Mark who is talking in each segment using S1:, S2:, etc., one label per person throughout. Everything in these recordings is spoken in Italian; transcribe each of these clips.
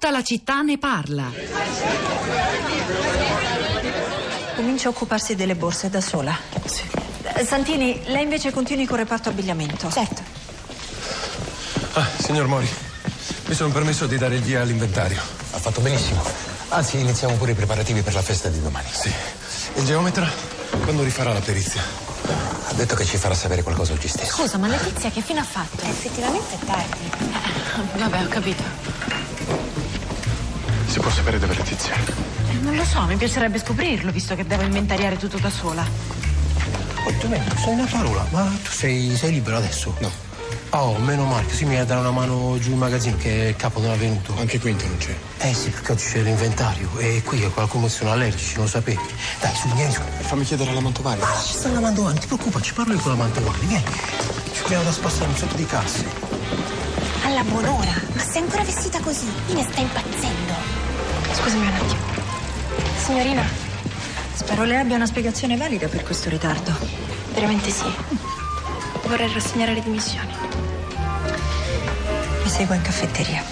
S1: Tutta la città ne parla.
S2: Comincia a occuparsi delle borse da sola.
S3: Sì.
S2: Eh, Santini, lei invece continui col reparto abbigliamento.
S3: Certo.
S4: Ah, signor Mori, mi sono permesso di dare il via all'inventario.
S5: Ha fatto benissimo. Anzi, iniziamo pure i preparativi per la festa di domani.
S4: Sì. Il geometra quando rifarà la perizia?
S5: Ha detto che ci farà sapere qualcosa oggi stesso.
S3: Scusa, ma Letizia che fine ha fatto?
S6: Effettivamente è tardi.
S3: Vabbè, ho capito.
S4: Si può sapere dove è Letizia?
S3: Eh, Non lo so, mi piacerebbe scoprirlo, visto che devo inventariare tutto da sola.
S7: Oh, Domenico, sei una parola, ma tu sei, sei libero adesso?
S5: No.
S7: Oh, meno male, così mi dare una mano giù in magazzino che il capo non è venuto.
S5: Anche Quinto non c'è.
S7: Eh sì, perché oggi c'è l'inventario e qui qualcuno sono allergici, non lo sapete. Dai, su, vieni su.
S5: Fammi chiedere alla Mantovani.
S7: Ah, ci sta la Mantovani, non ti preoccupare, ci parlo io con la Mantovani, vieni. Ci abbiamo da spostare un sotto di casse.
S6: Alla buon'ora. Ma sei ancora vestita così? Ne sta impazzendo.
S2: Scusami un attimo. Signorina, spero lei abbia una spiegazione valida per questo ritardo.
S6: Veramente sì. Vorrei rassegnare le dimissioni.
S2: Mi segua in caffetteria.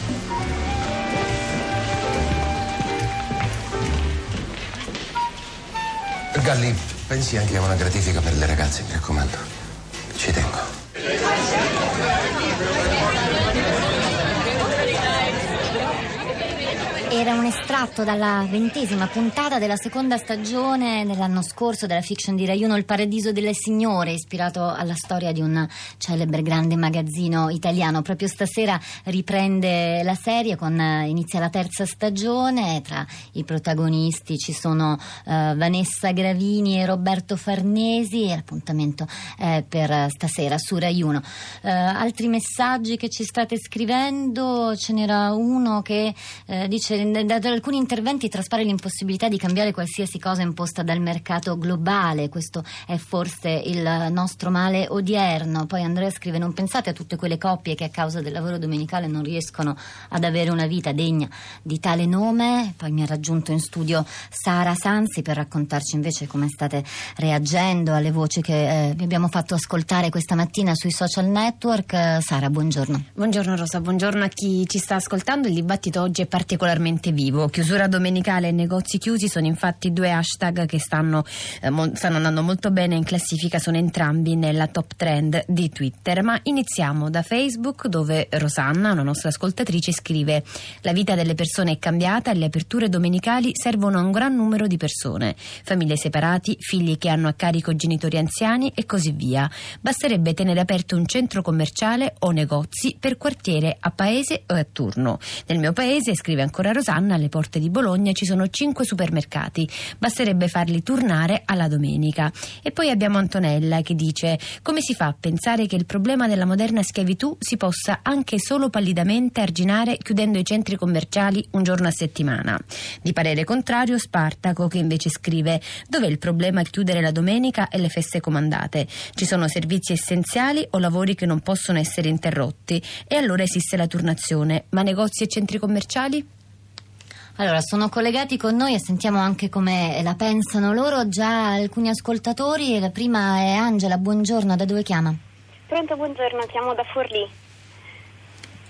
S5: Galli, pensi anche a una gratifica per le ragazze, mi raccomando. Ci tengo.
S8: Era un estratto dalla ventesima puntata della seconda stagione dell'anno scorso della fiction di Rai 1 Il Paradiso delle Signore, ispirato alla storia di un celebre grande magazzino italiano. Proprio stasera riprende la serie con eh, inizia la terza stagione. Tra i protagonisti ci sono eh, Vanessa Gravini e Roberto Farnesi. L'appuntamento è per stasera su Rai 1. Eh, altri messaggi che ci state scrivendo, ce n'era uno che eh, dice da, da alcuni interventi traspare l'impossibilità di cambiare qualsiasi cosa imposta dal mercato globale, questo è forse il nostro male odierno. Poi Andrea scrive non pensate a tutte quelle coppie che a causa del lavoro domenicale non riescono ad avere una vita degna di tale nome. Poi mi ha raggiunto in studio Sara Sanzi per raccontarci invece come state reagendo alle voci che eh, vi abbiamo fatto ascoltare questa mattina sui social network. Sara, buongiorno.
S9: Buongiorno Rosa, buongiorno a chi ci sta ascoltando. Il dibattito oggi è particolarmente vivo. Chiusura domenicale e negozi chiusi sono infatti due hashtag che stanno, eh, stanno andando molto bene in classifica, sono entrambi nella top trend di Twitter. Ma iniziamo da Facebook dove Rosanna, una nostra ascoltatrice, scrive La vita delle persone è cambiata e le aperture domenicali servono a un gran numero di persone. Famiglie separati, figli che hanno a carico genitori anziani e così via. Basterebbe tenere aperto un centro commerciale o negozi per quartiere a paese o a turno. Nel mio paese, scrive ancora Rosanna, alle porte di Bologna ci sono cinque supermercati. Basterebbe farli turnare alla domenica. E poi abbiamo Antonella che dice: Come si fa a pensare che il problema della moderna schiavitù si possa anche solo pallidamente arginare chiudendo i centri commerciali un giorno a settimana? Di parere contrario, Spartaco che invece scrive: Dov'è il problema chiudere la domenica e le feste comandate? Ci sono servizi essenziali o lavori che non possono essere interrotti? E allora esiste la turnazione. Ma negozi e centri commerciali?
S8: Allora, sono collegati con noi e sentiamo anche come la pensano loro già alcuni ascoltatori. La prima è Angela, buongiorno, da dove chiama?
S10: Pronto, buongiorno, chiamo da Forlì.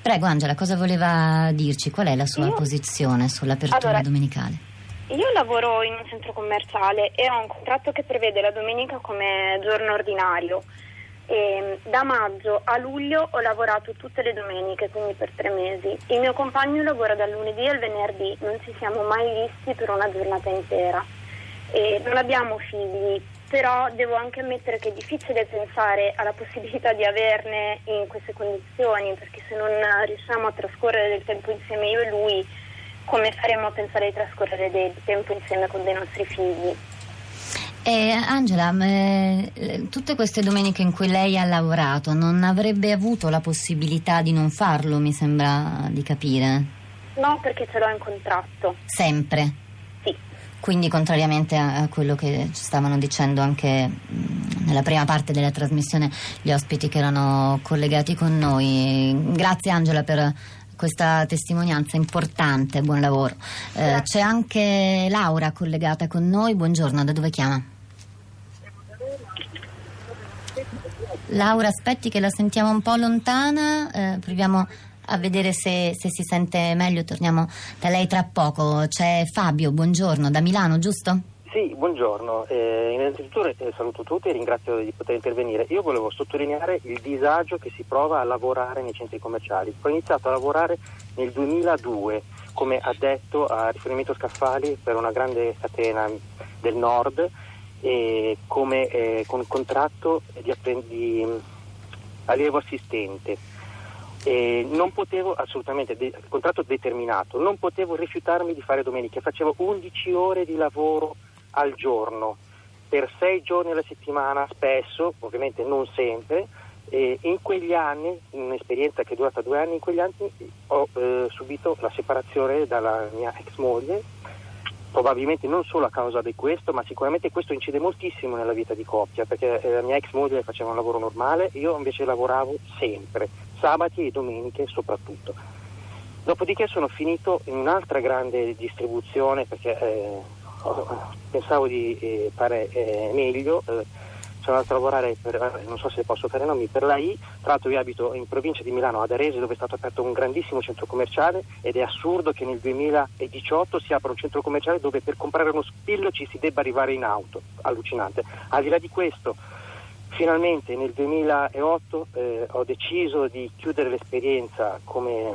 S8: Prego Angela, cosa voleva dirci? Qual è la sua
S10: Io-
S8: posizione sull'apertura
S10: Allora-
S8: domenicale?
S10: Io lavoro in un centro commerciale e ho un contratto che prevede la domenica come giorno ordinario. E da maggio a luglio ho lavorato tutte le domeniche, quindi per tre mesi. Il mio compagno lavora dal lunedì al venerdì, non ci siamo mai visti per una giornata intera. E non abbiamo figli, però devo anche ammettere che è difficile pensare alla possibilità di averne in queste condizioni, perché se non riusciamo a trascorrere del tempo insieme io e lui, come faremo a pensare di trascorrere del tempo insieme con dei nostri figli?
S8: Eh, Angela, eh, tutte queste domeniche in cui lei ha lavorato non avrebbe avuto la possibilità di non farlo, mi sembra di capire.
S10: No, perché ce l'ho in contratto.
S8: Sempre.
S10: Sì.
S8: Quindi, contrariamente a, a quello che ci stavano dicendo anche mh, nella prima parte della trasmissione gli ospiti che erano collegati con noi. Grazie Angela per questa testimonianza importante, buon lavoro. Eh, c'è anche Laura collegata con noi, buongiorno, da dove chiama? Laura, aspetti che la sentiamo un po' lontana, eh, proviamo a vedere se, se si sente meglio. Torniamo da lei tra poco. C'è Fabio, buongiorno, da Milano, giusto?
S1: Sì, buongiorno. Eh, innanzitutto eh, saluto tutti e ringrazio di poter intervenire. Io volevo sottolineare il disagio che si prova a lavorare nei centri commerciali. Ho iniziato a lavorare nel 2002 come addetto a riferimento scaffali per una grande catena del nord come, eh, con contratto di, di mm, allievo assistente. E non potevo assolutamente, de- contratto determinato, non potevo rifiutarmi di fare domeniche, facevo 11 ore di lavoro al giorno, per sei giorni alla settimana, spesso, ovviamente non sempre, e in quegli anni, in un'esperienza che è durata due anni, in quegli anni ho eh, subito la separazione dalla mia ex moglie, probabilmente non solo a causa di questo, ma sicuramente questo incide moltissimo nella vita di coppia, perché eh, la mia ex moglie faceva un lavoro normale, io invece lavoravo sempre, sabati e domeniche soprattutto. Dopodiché sono finito in un'altra grande distribuzione perché eh, pensavo di eh, fare eh, meglio, eh, sono andato a lavorare per, non so se posso fare nomi, per la I, tra l'altro io abito in provincia di Milano, ad Arese, dove è stato aperto un grandissimo centro commerciale ed è assurdo che nel 2018 si apra un centro commerciale dove per comprare uno spillo ci si debba arrivare in auto, allucinante. Al di là di questo, finalmente nel 2008 eh, ho deciso di chiudere l'esperienza come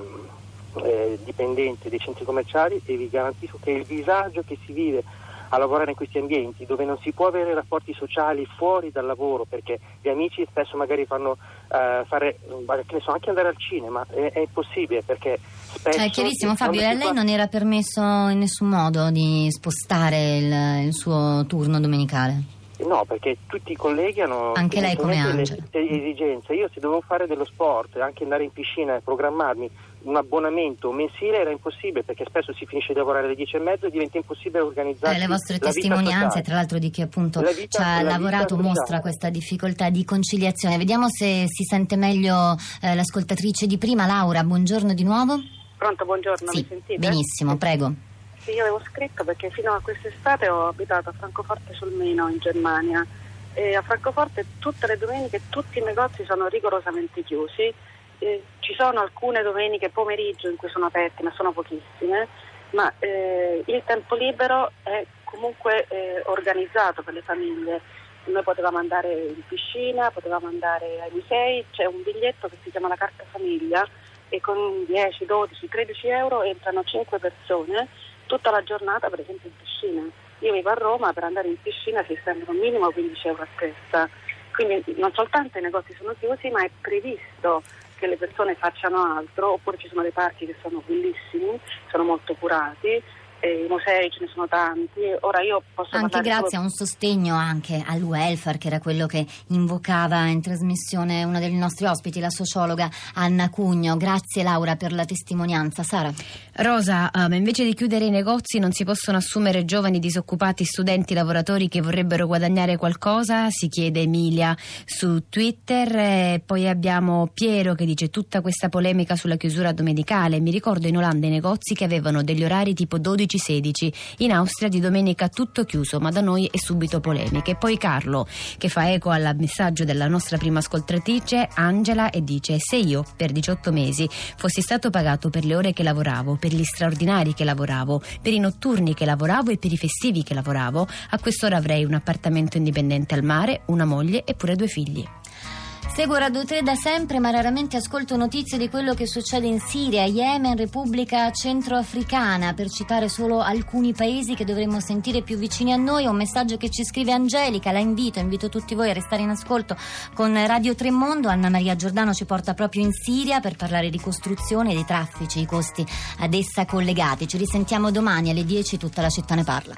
S1: eh, dipendente dei centri commerciali e vi garantisco che il disagio che si vive a lavorare in questi ambienti dove non si può avere rapporti sociali fuori dal lavoro perché gli amici spesso magari fanno uh, fare, che ne so, anche andare al cinema, è, è impossibile perché spesso...
S8: È chiarissimo Fabio, e a lei non era permesso in nessun modo di spostare il, il suo turno domenicale?
S1: No, perché tutti i colleghi hanno
S8: anche lei come Angela.
S1: esigenze. Io se dovevo fare dello sport, anche andare in piscina e programmarmi un abbonamento mensile era impossibile perché spesso si finisce di lavorare alle 10 e mezzo e diventa impossibile organizzare.
S8: Eh, le vostre testimonianze, tra l'altro di chi appunto vita, ci ha lavorato, mostra questa difficoltà di conciliazione. Vediamo se si sente meglio eh, l'ascoltatrice di prima. Laura, buongiorno di nuovo.
S11: Pronto, buongiorno,
S8: sì,
S11: mi sentite?
S8: Benissimo, prego.
S11: Sì, io avevo scritto perché fino a quest'estate ho abitato a Francoforte sul Meno in Germania. E a Francoforte tutte le domeniche tutti i negozi sono rigorosamente chiusi. Eh, ci sono alcune domeniche pomeriggio in cui sono aperti, ma sono pochissime, ma eh, il tempo libero è comunque eh, organizzato per le famiglie. Noi potevamo andare in piscina, potevamo andare ai musei, c'è un biglietto che si chiama la carta famiglia e con 10, 12, 13 euro entrano 5 persone tutta la giornata per esempio in piscina. Io vivo a Roma, per andare in piscina si stendono minimo 15 euro a testa. Quindi non soltanto i negozi sono chiusi, ma è previsto che le persone facciano altro, oppure ci sono dei parchi che sono bellissimi, sono molto curati i musei ce ne sono tanti. Ora io posso
S8: anche grazie
S11: solo...
S8: a un sostegno anche al welfare, che era quello che invocava in trasmissione una dei nostri ospiti, la sociologa Anna Cugno. Grazie Laura per la testimonianza. Sara.
S9: Rosa, um, invece di chiudere i negozi non si possono assumere giovani disoccupati, studenti, lavoratori che vorrebbero guadagnare qualcosa? Si chiede Emilia su Twitter. E poi abbiamo Piero che dice tutta questa polemica sulla chiusura domenicale. Mi ricordo in Olanda i negozi che avevano degli orari tipo 12 15-16. In Austria di domenica tutto chiuso, ma da noi è subito polemica. E poi Carlo, che fa eco al messaggio della nostra prima ascoltatrice, Angela, e dice: Se io per 18 mesi fossi stato pagato per le ore che lavoravo, per gli straordinari che lavoravo, per i notturni che lavoravo e per i festivi che lavoravo, a quest'ora avrei un appartamento indipendente al mare, una moglie e pure due figli.
S8: Seguo Radio 3 da sempre, ma raramente ascolto notizie di quello che succede in Siria, Yemen, Repubblica Centroafricana, per citare solo alcuni paesi che dovremmo sentire più vicini a noi. Un messaggio che ci scrive Angelica, la invito, invito tutti voi a restare in ascolto con Radio 3 Mondo. Anna Maria Giordano ci porta proprio in Siria per parlare di costruzione, di traffici, i costi ad essa collegati. Ci risentiamo domani alle 10, tutta la città ne parla.